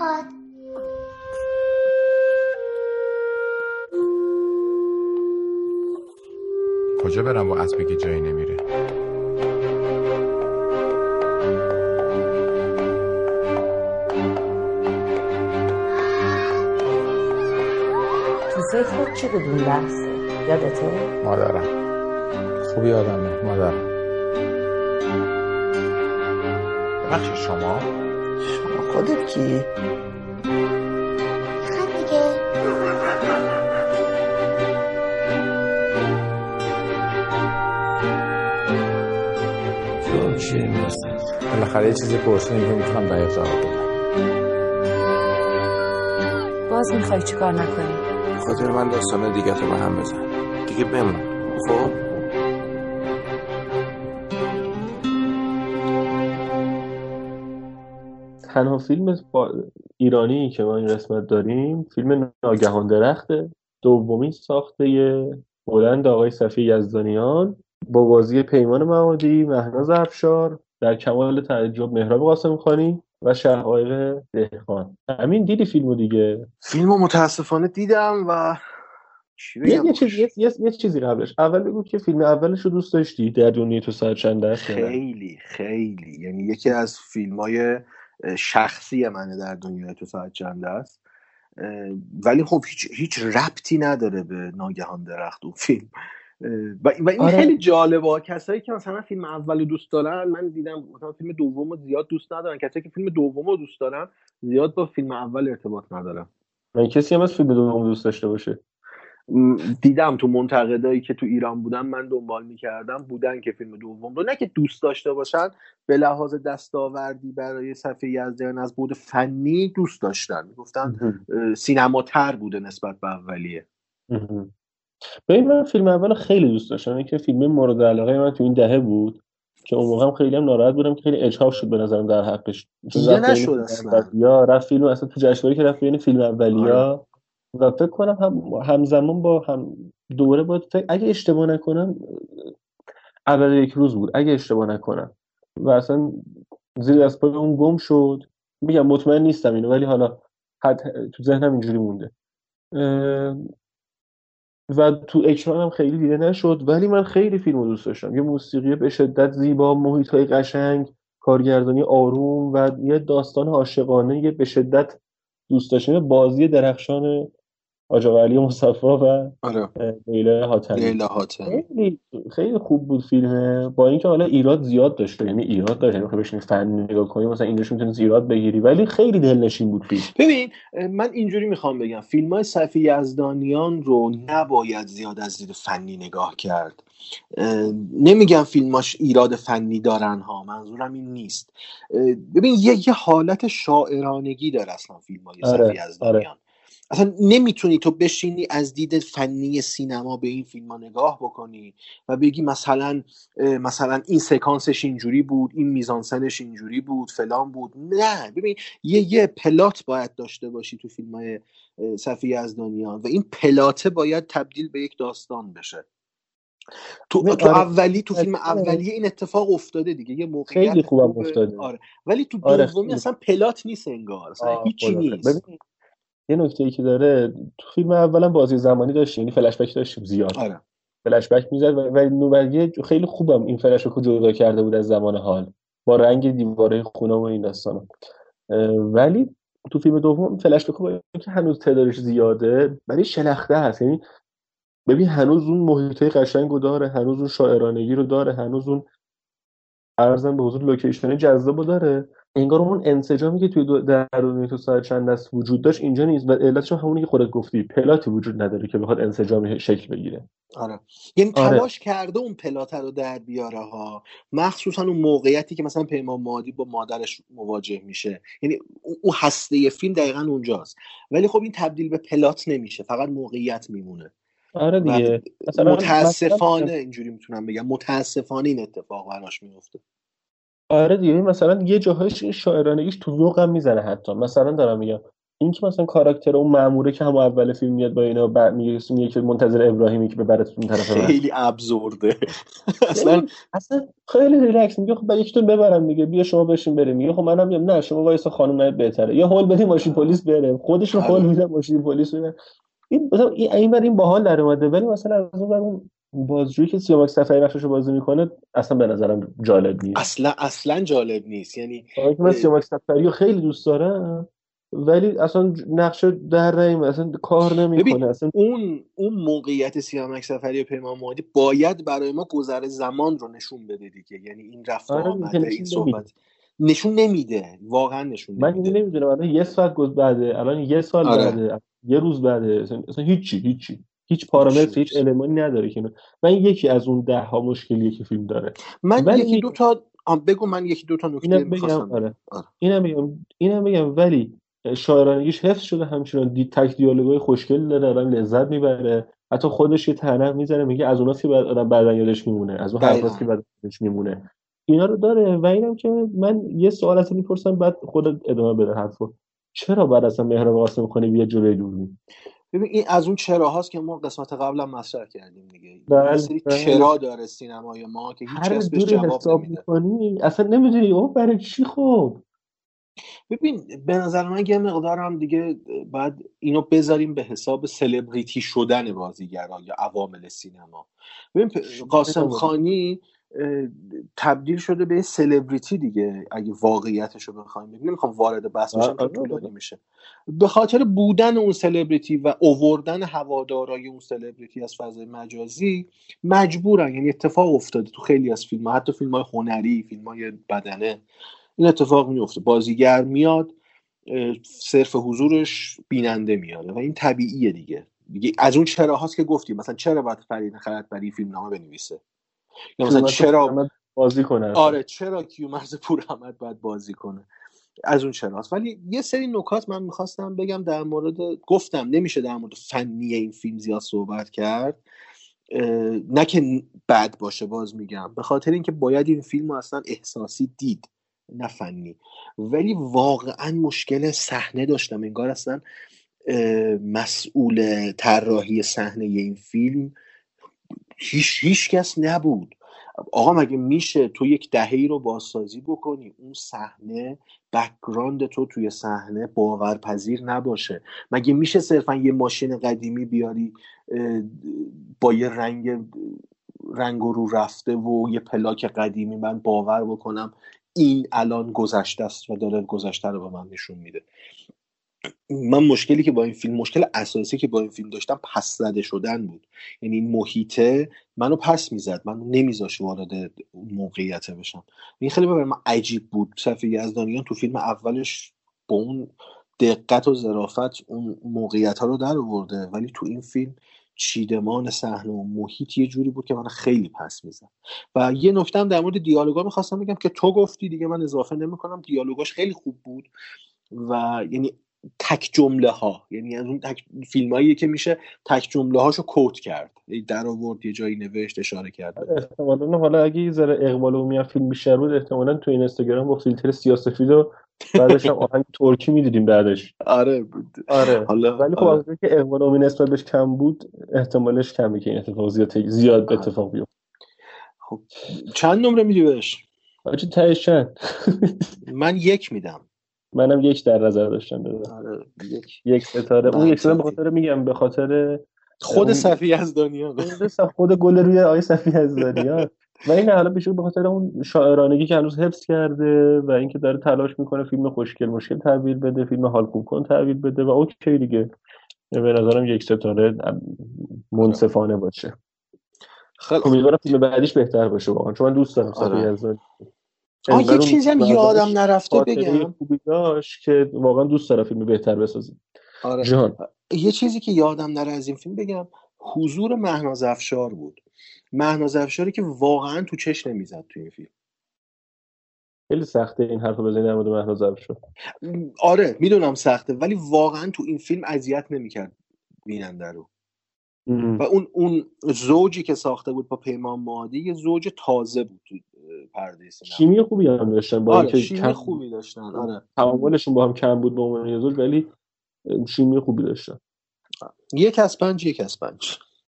فرهاد کجا برم با اسبی که جایی نمیره؟ تو خود چی بود اون بحث؟ یادته؟ مادرم. خوبی آدمه مادرم. شما شما؟ خودت کی؟ خب بالاخره یه چیزی پرسیدی که می‌تونم دقیق جواب بدم. باز می‌خوای چیکار نکنی؟ خاطر من داستان دیگه تو به هم بزن. دیگه بمون. خب؟ تنها فیلم با- ایرانی که ما این قسمت داریم فیلم ناگهان درخته. دومین ساخته بلند آقای صفی یزدانیان با بازی پیمان معادی مهناز افشار در کمال تعجب مهراب قاسم خانی و شقایق دهقان. همین دیدی فیلمو دیگه؟ فیلمو متاسفانه دیدم و یه, یه؟ چیز، یه, یه, یه چیزی قبلش. اول بگو که فیلم اولش رو دوست داشتی در دنیای تو ساعت چند؟ خیلی خیلی. یعنی یکی از فیلم های شخصی منه در دنیای تو ساعت چند است. ولی خب هیچ هیچ ربطی نداره به ناگهان درخت اون فیلم. و, این آره. خیلی جالبه. کسایی که مثلا فیلم اول رو دوست دارن من دیدم مثلا فیلم دوم رو زیاد دوست ندارن. کسایی که فیلم دوم رو دوست دارن زیاد با فیلم اول ارتباط ندارن. من کسی هم از فیلم دوم دوست داشته باشه. دیدم تو منتقدایی که تو ایران بودن من دنبال می‌کردم بودن که فیلم دوم رو. نه که دوست داشته باشن به لحاظ دستاوردی برای صفحه یزدان از بود فنی دوست داشتن. می‌گفتن سینما تر بوده نسبت به اولیه. ببین من فیلم اول خیلی دوست داشتم اینکه فیلم مورد علاقه من تو این دهه بود که اون موقع هم خیلی هم ناراحت بودم که خیلی اجحاف شد به نظرم در حقش. دیگه بین نشد اصلا. اولیا رفت فیلم اصلا تو جشنواره که رفت بین فیلم اولیا و فکر کنم هم همزمان با هم دوره با فکر اگه اشتباه نکنم اول یک روز بود. اگه اشتباه نکنم. و اصلا زیر دست پای اون گم شد. میگم مطمئن نیستم اینو ولی حالا حد تو ذهنم اینجوری مونده. و تو اکران هم خیلی دیده نشد. ولی من خیلی فیلم دوست داشتم. یه موسیقی به شدت زیبا محیط های قشنگ کارگردانی آروم و یه داستان عاشقانه یه به شدت دوست داشتنی بازی درخشان آقا علی مصطفی و آره. لیلا حاتمی. خیلی خیلی خوب بود فیلمه با اینکه حالا ایراد زیاد داشته یعنی ایراد داشت یعنی بخوای فن نگاه کنی مثلا اینجاش می‌تونی ایراد بگیری ولی خیلی دلنشین بود فیلم. ببین من اینجوری می‌خوام بگم فیلم های صفی یزدانیان رو نباید زیاد از دید فنی نگاه کرد. نمیگم فیلماش ایراد فنی دارن ها منظورم این نیست. ببین یه, یه حالت شاعرانگی داره اصلا فیلم های آره، صفی یزدانیان. اصلا نمی‌تونی تو بشینی از دید فنی سینما به این فیلم ها نگاه بکنی و بگی مثلا مثلا این سکانسش اینجوری بود این میزانسنش اینجوری بود فلان بود نه ببین یه یه پلات باید داشته باشی تو فیلم های صفی یزدانیان و این پلاته باید تبدیل به یک داستان بشه تو, تو آره. اولی تو فیلم آره. اولیه این اتفاق افتاده دیگه یه موقعیت خیلی خوبم خوبه. افتاده. آره ولی تو آره، دومی خیلی. اصلا پلات نیست انگار اصلا هیچی. نیست ببین یه نکته ای که داره تو فیلم اولا بازی زمانی داشتیم یعنی فلش بک داشتیم زیاد. آره. فلش بک می‌زد و ولی نوبریه خیلی خوبم این فلش رو جدا کرده بود از زمان حال. با رنگ دیواره خونه و این داستانا ولی تو فیلم دوم فلش بک اینکه هنوز تعدادش زیاده ولی شلخته هست. یعنی ببین هنوز اون محیطه قشنگ رو داره هنوز اون شاعرانگی رو داره هنوز اون ارزم به حضور لوکیشن جذاب داره. انگار اون انسجامی که توی در دنیای تو ساعت چند دست وجود داشت اینجا نیست و علتش هم همونی که خودت گفتی پلاتی وجود نداره که بخواد انسجامی شکل بگیره. آره. یعنی آره. تلاش کرده اون پلاته رو در بیاره ها. مخصوصا اون موقعیتی که مثلا پیمان مادی با مادرش مواجه میشه. یعنی اون- اون هسته فیلم دقیقا اونجاست. ولی خب این تبدیل به پلات نمیشه. فقط موقعیت میمونه. آره دیگه. متاسفانه مثلا- اینجوری می‌تونم بگم متاسفانه این اتفاق براش میفته. آره دیگه مثلا یه جاهایش این شاعرانگیش تو ذوقم می‌زنه حتی. مثلا دارم میگم این که مثلا کاراکتر اون ماموره که هم اول فیلم میاد با اینا بعد میگه که منتظر ابراهیمی که ببرتون طرف من خیلی ابزورده. اصلا اصلا خیلی ریلکس. میگه خب یکیتون ببرم دیگه بیا شما بشین بریم. میگه خب منم میام. نه شما وایسا خانم نایت بهتره. یا هول بدیم ماشین پلیس بره. خودشون هول آره. میدن ماشین پلیس بره. این مثلا این این این باحال در اومده. ولی مثلا از اون اون بازجویی که سیامک سفری نقششو بازی می‌کنه اصلا به نظرم جالب نیست. اصلا اصلا جالب نیست. یعنی آره من سیامک سفری رو خیلی دوست دارم ولی اصلا نقش در نمیاد اصلا کار نمی‌کنه اصلا اون اون موقعیت سیامک سفری و پیمان مادی باید برای ما گذر زمان رو نشون بده دیگه. یعنی این رفت آره آمده این صحبت نشون نمیده. واقعا نشون من نمیده. نمی‌دونم الان یه ساعت بعده الان یه سال آره. بعده یه روز بعده اصلا, اصلا هیچی هیچی. هیچ پارامتر هیچ المانی نداره که من یکی از اون ده ها مشکلیه که فیلم داره. من یکی دو تا بگو من یکی دو تا نکته اینم بگم آره. آره. اینم بگم اینم بگم ولی شاعرانگیش حفظ شده همچنان دی تک دیالوگای خوشگل داره آدم لذت می‌بره. حتی خودش یه تنه می‌زنه میگه از اوناست که بعد آدم بعدا یادش میمونه از اون حرفاست که بعد یادش میمونه. اینا رو داره و اینم که من یه سوال ازت می‌پرسم بعد خودت ادامه بده حرفو. چرا بعد اصلا مهراب قاسم خانی بیاد جلوی دوربین؟ ببین این از اون چراهاست که ما قسمت قبلم مطرح کردیم دیگه. بله سری بله. چرا داره سینمای ما که هیچ کس بهش جواب نمیده. می‌کنی اصلا نمی‌دونی او برای چی خب ببین به نظر من یه مقدارم دیگه بعد اینو بذاریم به حساب سلبریتی شدن بازیگرا یا عوامل سینما. ببین قاسم خانی تبدیل شده به سلبریتی دیگه اگه واقعیتش رو بخوایم بگیم. نمی‌خوام وارد بحث بشم چون طولانی میشه. به خاطر بودن اون سلبریتی و اووردن هوادارای اون سلبریتی از فضای مجازی مجبورن. یعنی اتفاق افتاده تو خیلی از فیلم حتی فیلم های هنری فیلم های بدنه. این اتفاق میفته بازیگر میاد صرف حضورش بیننده میاره و این طبیعیه دیگه. دیگه از اون چرا هاست که گفتیم. مثلا چرا باید فرید خلطبری فیلم نامه بنویسه؟ یا مثلا چرا بازی کنه آره چرا کیومرث پوراحمد باید بازی کنه؟ از اون چراست ولی یه سری نکات من می‌خواستم بگم در مورد گفتم نمیشه در مورد فنی این فیلم زیاد صحبت کرد. نه که بد باشه باز میگم. به خاطر اینکه باید این فیلم رو اصلا احساسی دید نه فنی. ولی واقعا مشکل صحنه داشتم. انگار اصلا مسئول طراحی صحنه این فیلم هیچ هیچ کس نبود. آقا مگه میشه تو یک دهه رو بازسازی بکنی؟ اون صحنه background تو توی صحنه باورپذیر نباشه. مگه میشه صرفا یه ماشین قدیمی بیاری با یه رنگ رنگ رو رفته و یه پلاک قدیمی من باور بکنم این الان گذشته است و داره گذشته رو به من نشون میده. من مشکلی که با این فیلم مشکل اساسی که با این فیلم داشتم پس زده شدن بود. یعنی این محیطه منو پس می‌زد. منو نمیذاش وارد موقعیت بشم. این خیلی برای من عجیب بود. صفی یزدانیان تو فیلم اولش با اون دقت و ظرافت اون موقعیت ها رو در آورده. ولی تو این فیلم چیدمان صحنه و محیط یه جوری بود که من خیلی پس می‌زد. و یه نکته هم در مورد دیالوگا می‌خواستم بگم که تو گفتی دیگه من اضافه نمی‌کنم. دیالوگاش خیلی خوب بود. و یعنی تک جمله ها یعنی از اون تک فیلم که میشه تک جمله هاشو کوت کرد. یعنی در آورد یه جایی نوشت اشاره کرد. به احتمالا. حالا اگه یه ذره اقبال عمومی فیلم بیشتر بود احتمالا تو این اینستاگرام با فیلتر سیاسفید و بعدش هم آهنگ ترکی می‌دیدیم بعدش. آره. بود آره. حالا ولی خب آره. اینکه اقبال عمومی نسبت بهش کم بود احتمالش کمه که این اتفاق زیاد زیاد آره. اتفاق بیفته خب چند نمره میدی بهش؟ آجی تهش چند؟ من یک میدم. منم یک در نظر داشتم آره یک. یک ستاره. اون یک ستاره به. خاطر میگم به خاطر خود اون- صفی یزدانیان خود خود گل روی آقای صفی یزدانیان و این حالا بیشتر به خاطر اون شاعرانگی که هنوز حفظ کرده و اینکه داره تلاش می‌کنه فیلم خوشگل مشکل تحویل بده فیلم حال خوب کن تحویل بده و اوکی دیگه. به نظرم یک ستاره منصفانه باشه. خیلی امیدوارم فیلم بعدیش بهتر باشه واقعا چون من دوست دارم صفی آره. یزدانی. آه یه چیزی هم یادم نرفته بگم. خوبی داشت که واقعا دوست دارم فیلم بهتر بسازیم. آره. جان. یه چیزی که یادم نره از این فیلم بگم حضور مهناز افشار بود. مهناز افشاری که واقعا تو چش نمی‌زد تو این فیلم. خیلی سخته این حرفو بزنی در مورد مهناز افشار. آره می‌دونم سخته ولی واقعا تو این فیلم اذیت نمی‌کرد بیننده رو. و اون اون زوجی که ساخته بود با پیمان مادی یه زوج تازه بود. پرده سینما شیمی خوبی هم داشتن با آره اینکه شیمی کم خوبی داشتن آره. تعاملشون با هم کم بود به عنوان ولی شیمی خوبی داشتن. یک از پنج یک از پنج.